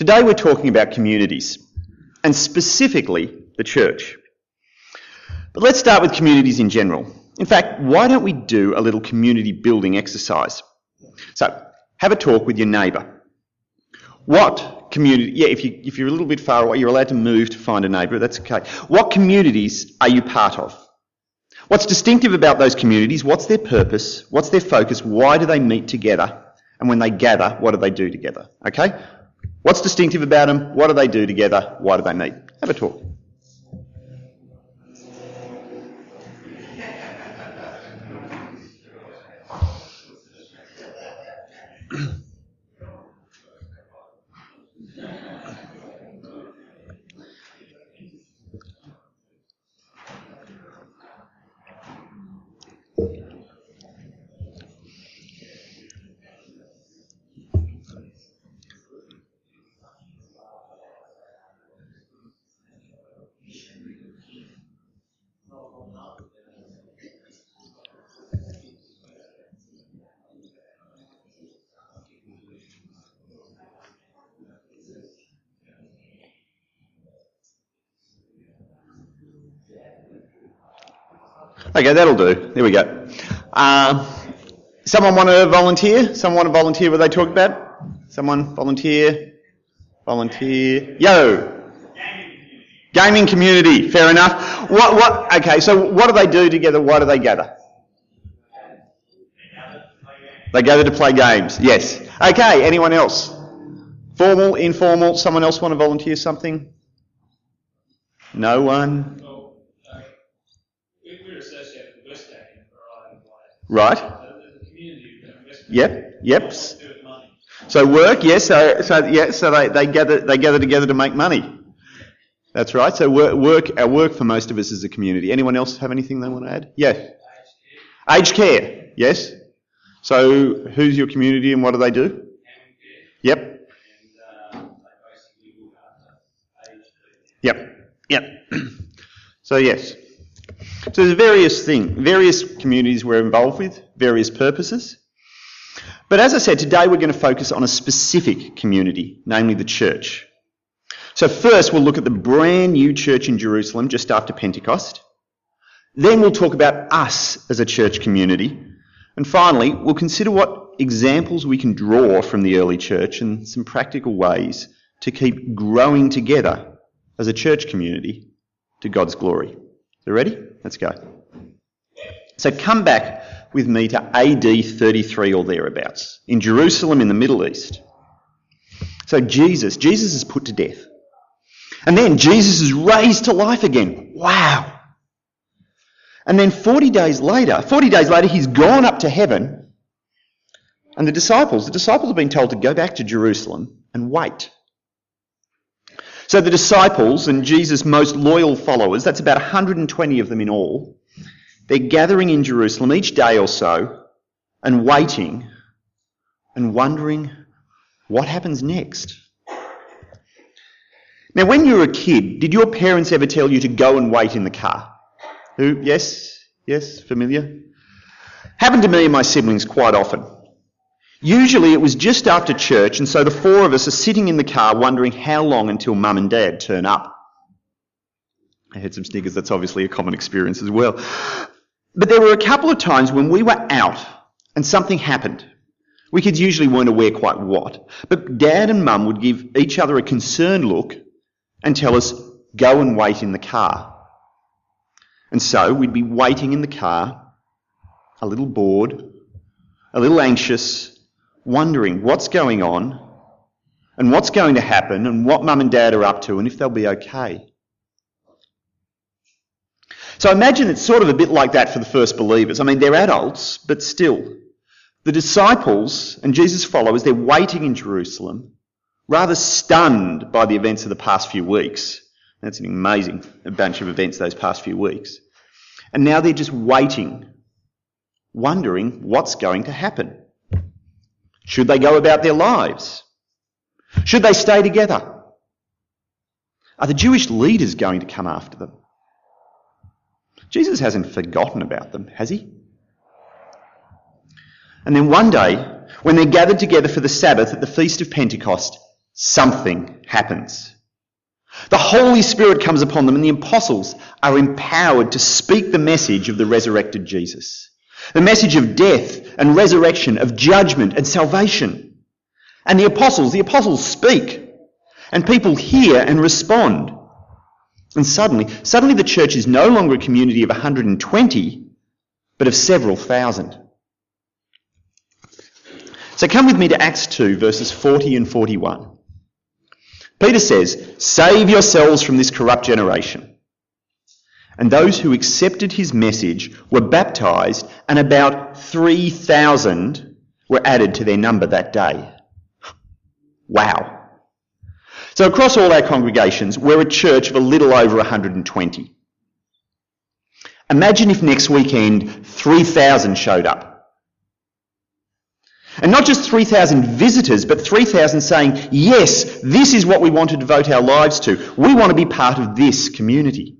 Today we're talking about communities, and specifically the church. But let's start with communities in general. In fact, why don't we do a little community building exercise? So, have a talk with your neighbour. What community, yeah, if, you, if you're a little bit far away, you're allowed to move to find a neighbour, that's okay. What communities are you part of? What's distinctive about those communities? What's their purpose? What's their focus? Why do they meet together? And when they gather, what do they do together? Okay? What's distinctive about them? What do they do together? Why do they meet? Have a talk. Okay, that'll do. There we go. Uh, someone want to volunteer? Someone want to volunteer what they talked about? Someone volunteer? Volunteer? Yo! Gaming community. Fair enough. What? What? Okay. So, what do they do together? Why do they gather? They gather to play games. Yes. Okay. Anyone else? Formal, informal. Someone else want to volunteer something? No one. Right. Yep. Yep. So work, yes. So, so yeah. So they, they gather they gather together to make money. That's right. So work, work our work for most of us is a community. Anyone else have anything they want to add? Yeah. Aged care. Yes. So who's your community and what do they do? Yep. Yep. Yep. so yes. So there's various things, various communities we're involved with, various purposes. But as I said, today we're going to focus on a specific community, namely the church. So first we'll look at the brand new church in Jerusalem just after Pentecost. Then we'll talk about us as a church community. And finally, we'll consider what examples we can draw from the early church and some practical ways to keep growing together as a church community to God's glory. So ready? Let's go. So come back with me to AD 33 or thereabouts in Jerusalem in the Middle East. So Jesus, Jesus is put to death. And then Jesus is raised to life again. Wow. And then 40 days later, 40 days later, he's gone up to heaven. And the disciples, the disciples have been told to go back to Jerusalem and wait. So the disciples and Jesus' most loyal followers, that's about 120 of them in all, they're gathering in Jerusalem each day or so and waiting and wondering what happens next. Now, when you were a kid, did your parents ever tell you to go and wait in the car? Who? Yes? Yes? Familiar? Happened to me and my siblings quite often. Usually it was just after church, and so the four of us are sitting in the car wondering how long until mum and dad turn up. I had some sniggers, that's obviously a common experience as well. But there were a couple of times when we were out and something happened. We kids usually weren't aware quite what, but dad and mum would give each other a concerned look and tell us, go and wait in the car. And so we'd be waiting in the car, a little bored, a little anxious, wondering what's going on and what's going to happen and what mum and dad are up to and if they'll be okay. So imagine it's sort of a bit like that for the first believers. I mean, they're adults, but still. The disciples and Jesus' followers, they're waiting in Jerusalem, rather stunned by the events of the past few weeks. That's an amazing bunch of events those past few weeks. And now they're just waiting, wondering what's going to happen. Should they go about their lives? Should they stay together? Are the Jewish leaders going to come after them? Jesus hasn't forgotten about them, has he? And then one day, when they're gathered together for the Sabbath at the Feast of Pentecost, something happens. The Holy Spirit comes upon them, and the apostles are empowered to speak the message of the resurrected Jesus. The message of death and resurrection, of judgment and salvation. And the apostles, the apostles speak, and people hear and respond. And suddenly, suddenly the church is no longer a community of 120, but of several thousand. So come with me to Acts 2, verses 40 and 41. Peter says, Save yourselves from this corrupt generation. And those who accepted his message were baptized, and about 3,000 were added to their number that day. Wow. So across all our congregations, we're a church of a little over 120. Imagine if next weekend 3,000 showed up. And not just 3,000 visitors, but 3,000 saying, yes, this is what we want to devote our lives to. We want to be part of this community.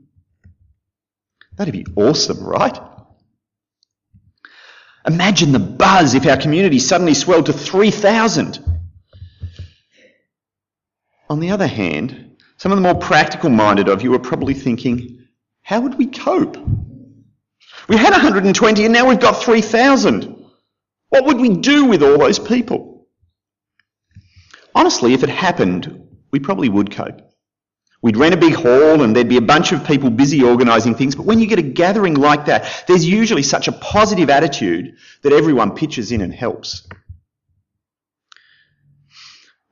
That'd be awesome, right? Imagine the buzz if our community suddenly swelled to 3,000. On the other hand, some of the more practical minded of you are probably thinking, how would we cope? We had 120 and now we've got 3,000. What would we do with all those people? Honestly, if it happened, we probably would cope. We'd rent a big hall and there'd be a bunch of people busy organising things, but when you get a gathering like that, there's usually such a positive attitude that everyone pitches in and helps.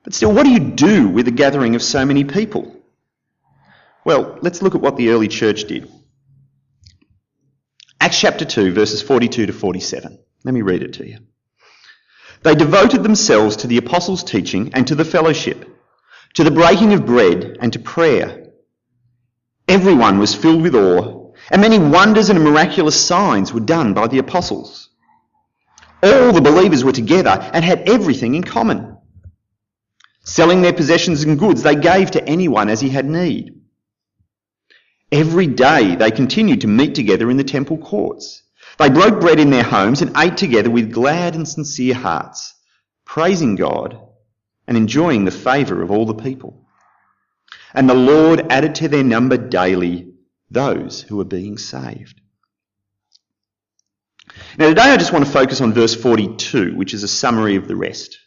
But still, what do you do with a gathering of so many people? Well, let's look at what the early church did. Acts chapter 2, verses 42 to 47. Let me read it to you. They devoted themselves to the apostles' teaching and to the fellowship, to the breaking of bread and to prayer. Everyone was filled with awe, and many wonders and miraculous signs were done by the apostles. All the believers were together and had everything in common. Selling their possessions and goods, they gave to anyone as he had need. Every day they continued to meet together in the temple courts. They broke bread in their homes and ate together with glad and sincere hearts, praising God and enjoying the favour of all the people. And the Lord added to their number daily those who were being saved. Now, today I just want to focus on verse 42, which is a summary of the rest.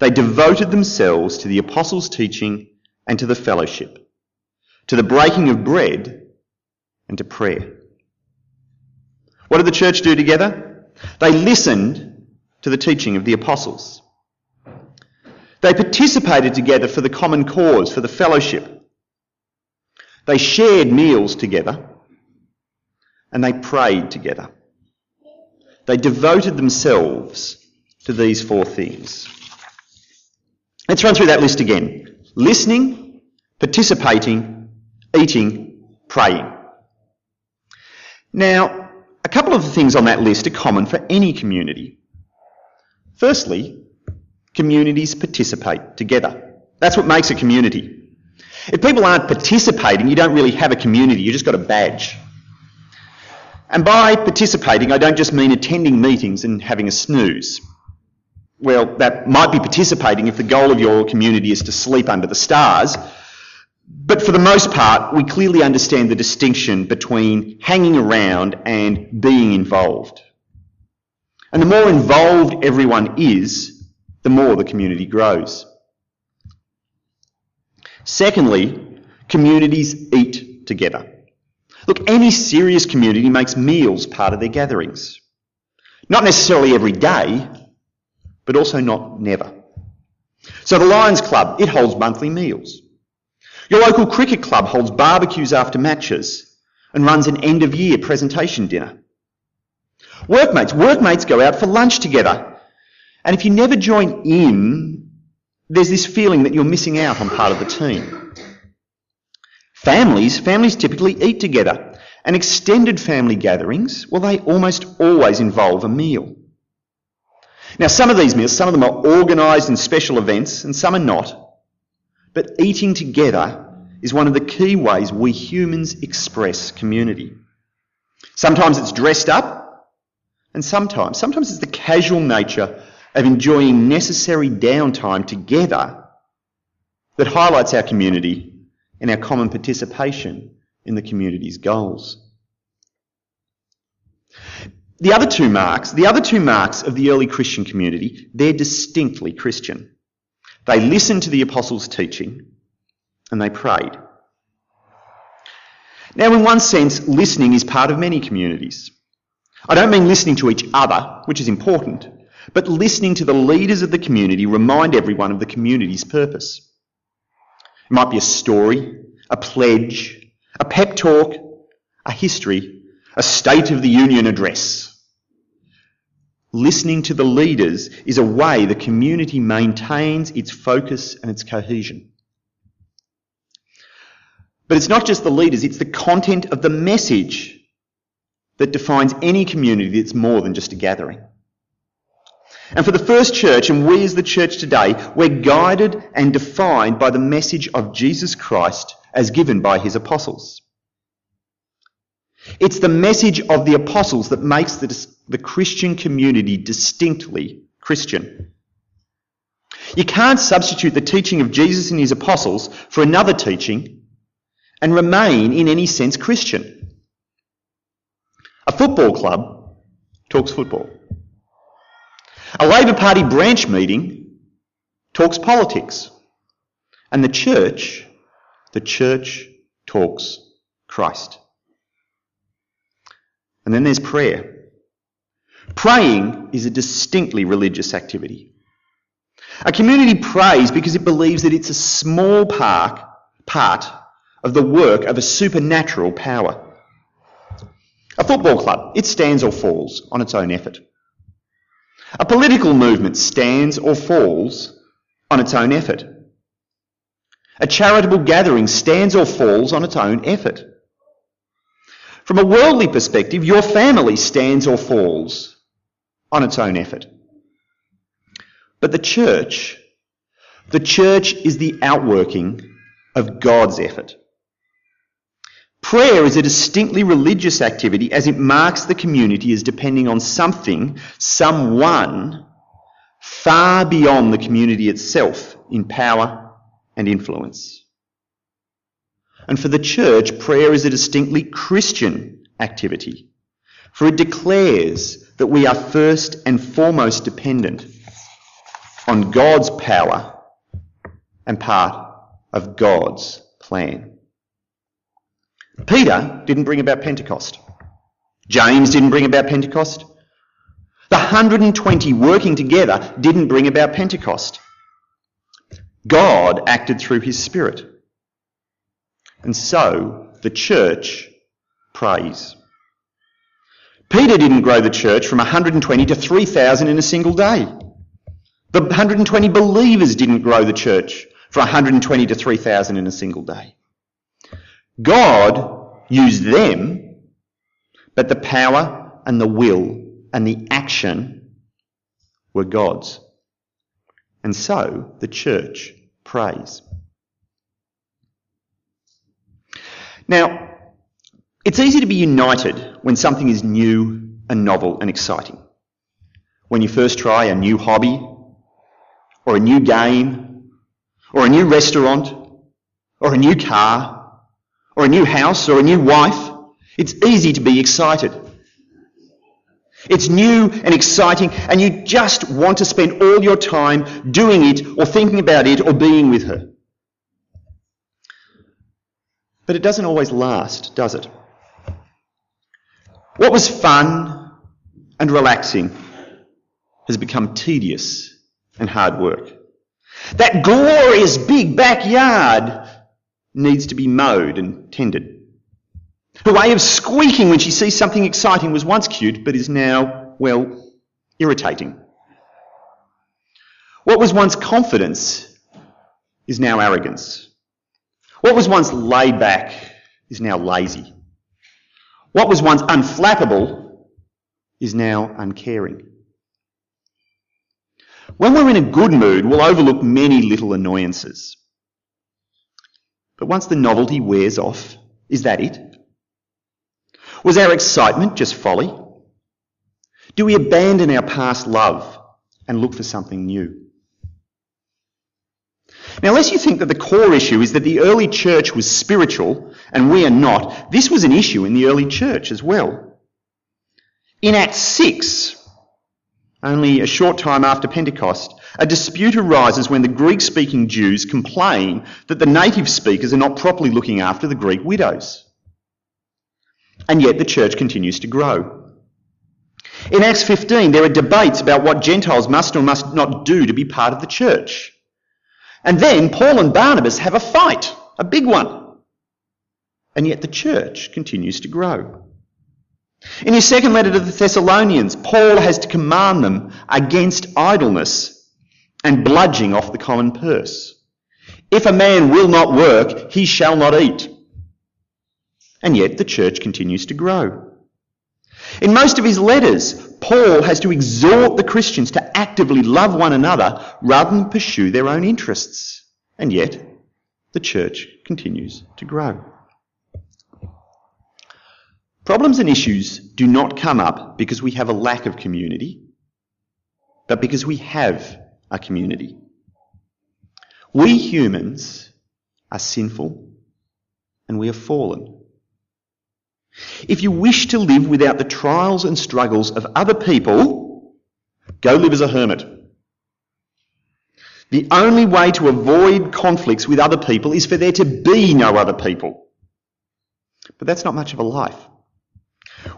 They devoted themselves to the apostles' teaching and to the fellowship, to the breaking of bread and to prayer. What did the church do together? They listened to the teaching of the apostles. They participated together for the common cause, for the fellowship. They shared meals together and they prayed together. They devoted themselves to these four things. Let's run through that list again. Listening, participating, eating, praying. Now, a couple of the things on that list are common for any community. Firstly, communities participate together. That's what makes a community. If people aren't participating, you don't really have a community, you've just got a badge. And by participating, I don't just mean attending meetings and having a snooze. Well, that might be participating if the goal of your community is to sleep under the stars, but for the most part, we clearly understand the distinction between hanging around and being involved. And the more involved everyone is, the more the community grows. Secondly, communities eat together. Look, any serious community makes meals part of their gatherings. Not necessarily every day, but also not never. So the Lions Club, it holds monthly meals. Your local cricket club holds barbecues after matches and runs an end of year presentation dinner. Workmates, workmates go out for lunch together. And if you never join in, there's this feeling that you're missing out on part of the team. Families, families typically eat together. And extended family gatherings, well, they almost always involve a meal. Now, some of these meals, some of them are organised in special events and some are not. But eating together is one of the key ways we humans express community. Sometimes it's dressed up, and sometimes, sometimes it's the casual nature of enjoying necessary downtime together that highlights our community and our common participation in the community's goals. The other two marks, the other two marks of the early Christian community, they're distinctly Christian. They listened to the apostles' teaching and they prayed. Now, in one sense, listening is part of many communities. I don't mean listening to each other, which is important, but listening to the leaders of the community remind everyone of the community's purpose. It might be a story, a pledge, a pep talk, a history, a State of the Union address. Listening to the leaders is a way the community maintains its focus and its cohesion. But it's not just the leaders, it's the content of the message that defines any community that's more than just a gathering. And for the first church, and we as the church today, we're guided and defined by the message of Jesus Christ as given by his apostles. It's the message of the apostles that makes the, the Christian community distinctly Christian. You can't substitute the teaching of Jesus and his apostles for another teaching and remain in any sense Christian. A football club talks football. A Labor Party branch meeting talks politics. And the church, the church talks Christ. And then there's prayer. Praying is a distinctly religious activity. A community prays because it believes that it's a small part, part of the work of a supernatural power. A football club, it stands or falls on its own effort. A political movement stands or falls on its own effort. A charitable gathering stands or falls on its own effort. From a worldly perspective, your family stands or falls on its own effort. But the church, the church is the outworking of God's effort. Prayer is a distinctly religious activity as it marks the community as depending on something, someone, far beyond the community itself in power and influence. And for the church, prayer is a distinctly Christian activity, for it declares that we are first and foremost dependent on God's power and part of God's plan. Peter didn't bring about Pentecost. James didn't bring about Pentecost. The 120 working together didn't bring about Pentecost. God acted through his Spirit. And so the church prays. Peter didn't grow the church from 120 to 3,000 in a single day. The 120 believers didn't grow the church from 120 to 3,000 in a single day. God used them, but the power and the will and the action were God's. And so the church prays. Now, it's easy to be united when something is new and novel and exciting. When you first try a new hobby, or a new game, or a new restaurant, or a new car, or a new house or a new wife, it's easy to be excited. It's new and exciting, and you just want to spend all your time doing it or thinking about it or being with her. But it doesn't always last, does it? What was fun and relaxing has become tedious and hard work. That glorious big backyard needs to be mowed and tended. Her way of squeaking when she sees something exciting was once cute, but is now, well, irritating. What was once confidence is now arrogance. What was once laid back is now lazy. What was once unflappable is now uncaring. When we're in a good mood, we'll overlook many little annoyances. But once the novelty wears off, is that it? Was our excitement just folly? Do we abandon our past love and look for something new? Now, unless you think that the core issue is that the early church was spiritual and we are not, this was an issue in the early church as well. In Acts 6, only a short time after Pentecost, a dispute arises when the Greek speaking Jews complain that the native speakers are not properly looking after the Greek widows. And yet the church continues to grow. In Acts 15, there are debates about what Gentiles must or must not do to be part of the church. And then Paul and Barnabas have a fight, a big one. And yet the church continues to grow. In his second letter to the Thessalonians, Paul has to command them against idleness and bludging off the common purse. If a man will not work, he shall not eat. And yet the church continues to grow. In most of his letters, Paul has to exhort the Christians to actively love one another rather than pursue their own interests. And yet, the church continues to grow. Problems and issues do not come up because we have a lack of community, but because we have a community. We humans are sinful and we are fallen. If you wish to live without the trials and struggles of other people, go live as a hermit. The only way to avoid conflicts with other people is for there to be no other people. But that's not much of a life.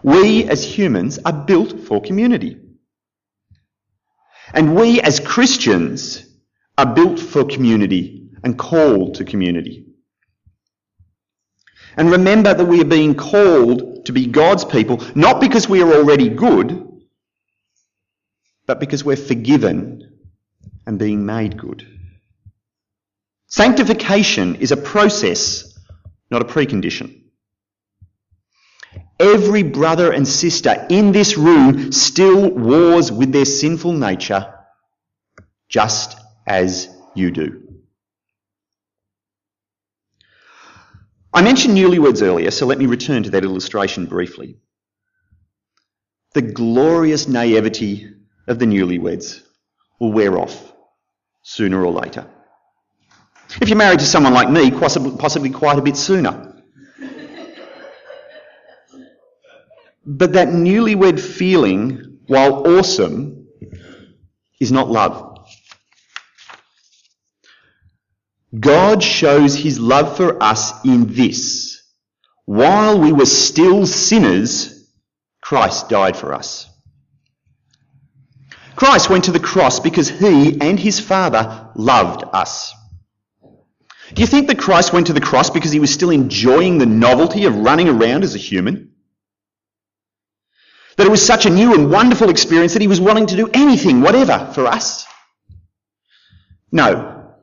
We as humans are built for community. And we as Christians are built for community and called to community. And remember that we are being called to be God's people, not because we are already good, but because we're forgiven and being made good. Sanctification is a process, not a precondition. Every brother and sister in this room still wars with their sinful nature, just as you do. I mentioned newlyweds earlier, so let me return to that illustration briefly. The glorious naivety of the newlyweds will wear off sooner or later. If you're married to someone like me, possibly quite a bit sooner. But that newlywed feeling, while awesome, is not love. God shows his love for us in this. While we were still sinners, Christ died for us. Christ went to the cross because he and his Father loved us. Do you think that Christ went to the cross because he was still enjoying the novelty of running around as a human? That it was such a new and wonderful experience that he was willing to do anything, whatever, for us? No.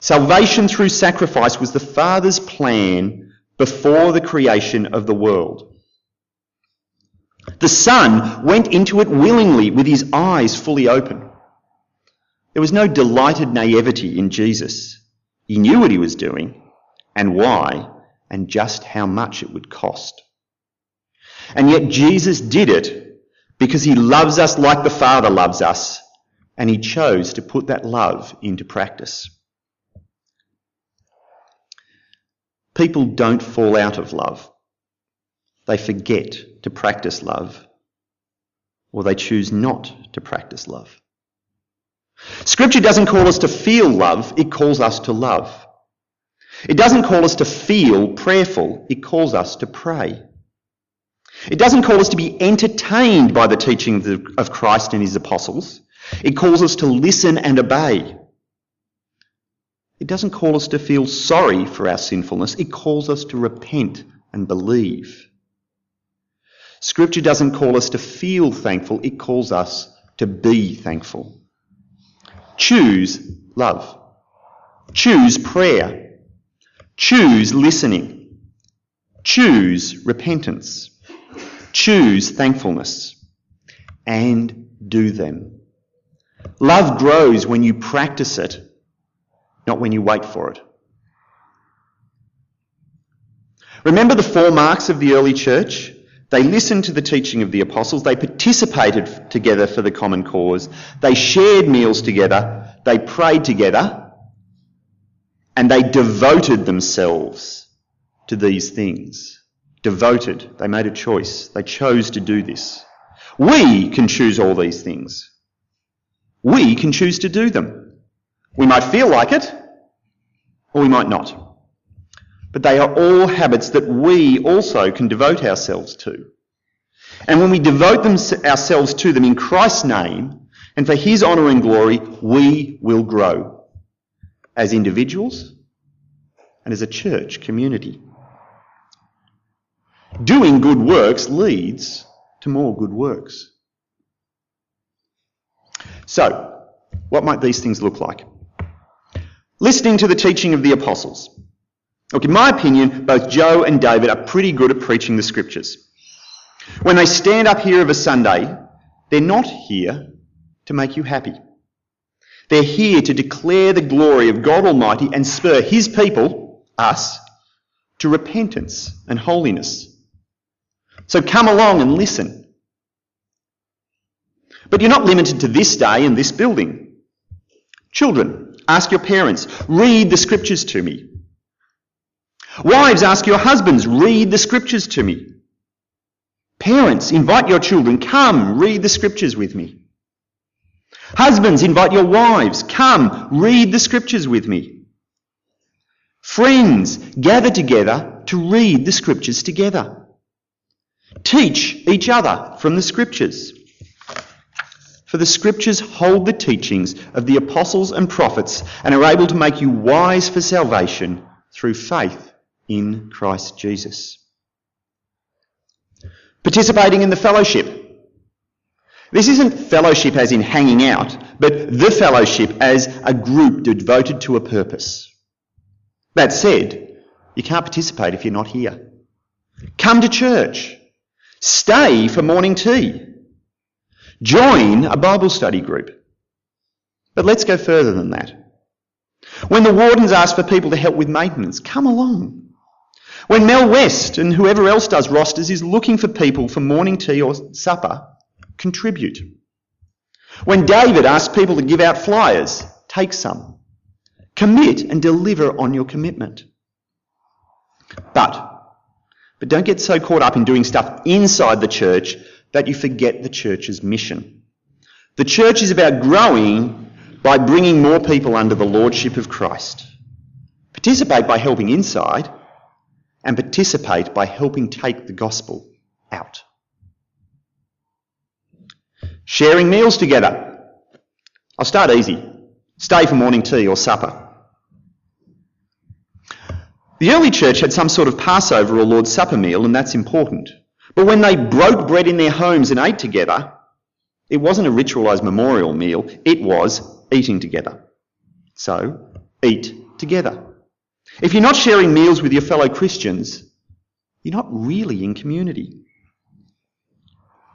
Salvation through sacrifice was the Father's plan before the creation of the world. The Son went into it willingly with his eyes fully open. There was no delighted naivety in Jesus. He knew what he was doing and why and just how much it would cost. And yet Jesus did it because he loves us like the Father loves us, and he chose to put that love into practice. People don't fall out of love. They forget to practice love, or they choose not to practice love. Scripture doesn't call us to feel love, it calls us to love. It doesn't call us to feel prayerful, it calls us to pray. It doesn't call us to be entertained by the teaching of Christ and his apostles. It calls us to listen and obey. It doesn't call us to feel sorry for our sinfulness, it calls us to repent and believe. Scripture doesn't call us to feel thankful, it calls us to be thankful. Choose love. Choose prayer. Choose listening. Choose repentance. Choose thankfulness. And do them. Love grows when you practice it not when you wait for it. Remember the four marks of the early church? They listened to the teaching of the apostles. They participated together for the common cause. They shared meals together. They prayed together. And they devoted themselves to these things. Devoted. They made a choice. They chose to do this. We can choose all these things. We can choose to do them. We might feel like it, or we might not. But they are all habits that we also can devote ourselves to. And when we devote them, ourselves to them in Christ's name and for His honour and glory, we will grow as individuals and as a church community. Doing good works leads to more good works. So, what might these things look like? Listening to the teaching of the apostles. Look, in my opinion, both Joe and David are pretty good at preaching the scriptures. When they stand up here of a Sunday, they're not here to make you happy. They're here to declare the glory of God Almighty and spur His people, us, to repentance and holiness. So come along and listen. But you're not limited to this day and this building. Children, ask your parents, read the scriptures to me. Wives, ask your husbands, read the scriptures to me. Parents, invite your children, come, read the scriptures with me. Husbands, invite your wives, come, read the scriptures with me. Friends, gather together to read the scriptures together. Teach each other from the scriptures. For the scriptures hold the teachings of the apostles and prophets and are able to make you wise for salvation through faith in Christ Jesus. Participating in the fellowship. This isn't fellowship as in hanging out, but the fellowship as a group devoted to a purpose. That said, you can't participate if you're not here. Come to church. Stay for morning tea. Join a Bible study group. But let's go further than that. When the wardens ask for people to help with maintenance, come along. When Mel West and whoever else does rosters is looking for people for morning tea or supper, contribute. When David asks people to give out flyers, take some. Commit and deliver on your commitment. But, but don't get so caught up in doing stuff inside the church that you forget the church's mission. The church is about growing by bringing more people under the lordship of Christ. Participate by helping inside and participate by helping take the gospel out. Sharing meals together. I'll start easy. Stay for morning tea or supper. The early church had some sort of Passover or Lord's Supper meal, and that's important. But when they broke bread in their homes and ate together, it wasn't a ritualised memorial meal, it was eating together. So, eat together. If you're not sharing meals with your fellow Christians, you're not really in community.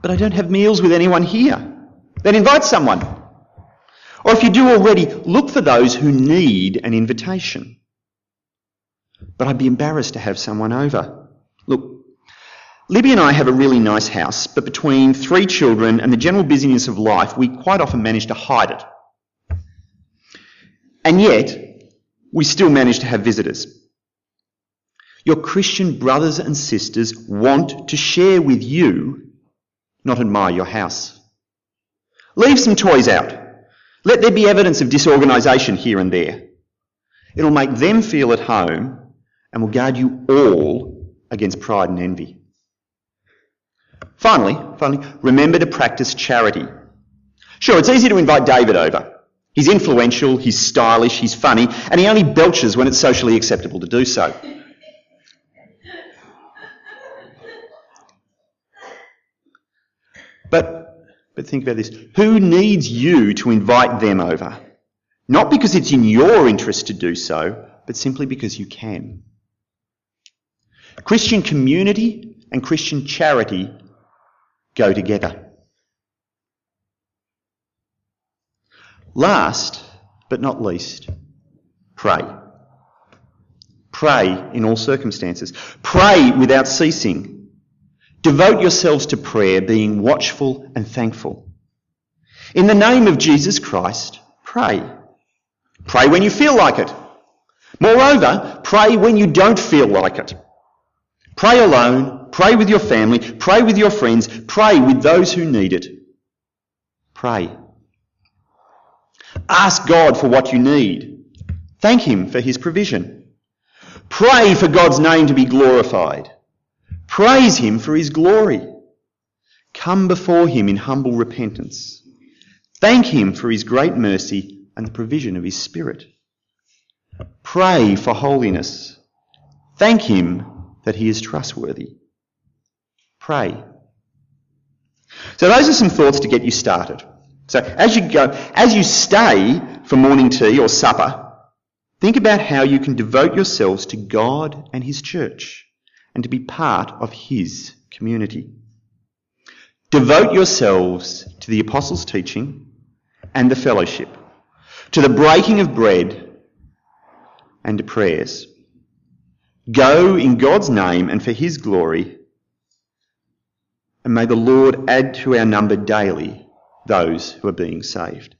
But I don't have meals with anyone here. Then invite someone. Or if you do already, look for those who need an invitation. But I'd be embarrassed to have someone over. Look, Libby and I have a really nice house, but between three children and the general busyness of life, we quite often manage to hide it. And yet, we still manage to have visitors. Your Christian brothers and sisters want to share with you, not admire your house. Leave some toys out. Let there be evidence of disorganisation here and there. It'll make them feel at home and will guard you all against pride and envy. Finally, finally, remember to practice charity. Sure, it's easy to invite David over. He's influential, he's stylish, he's funny, and he only belches when it's socially acceptable to do so. But, but think about this. Who needs you to invite them over? Not because it's in your interest to do so, but simply because you can. Christian community and Christian charity go together. Last but not least, pray. Pray in all circumstances. Pray without ceasing. Devote yourselves to prayer, being watchful and thankful. In the name of Jesus Christ, pray. Pray when you feel like it. Moreover, pray when you don't feel like it. Pray alone, pray with your family, pray with your friends, pray with those who need it. Pray. Ask God for what you need. Thank Him for His provision. Pray for God's name to be glorified. Praise Him for His glory. Come before Him in humble repentance. Thank Him for His great mercy and the provision of His Spirit. Pray for holiness. Thank Him that He is trustworthy. Pray. So those are some thoughts to get you started. So as you go, as you stay for morning tea or supper, think about how you can devote yourselves to God and His church and to be part of His community. Devote yourselves to the apostles' teaching and the fellowship, to the breaking of bread and to prayers. Go in God's name and for His glory, and may the Lord add to our number daily those who are being saved.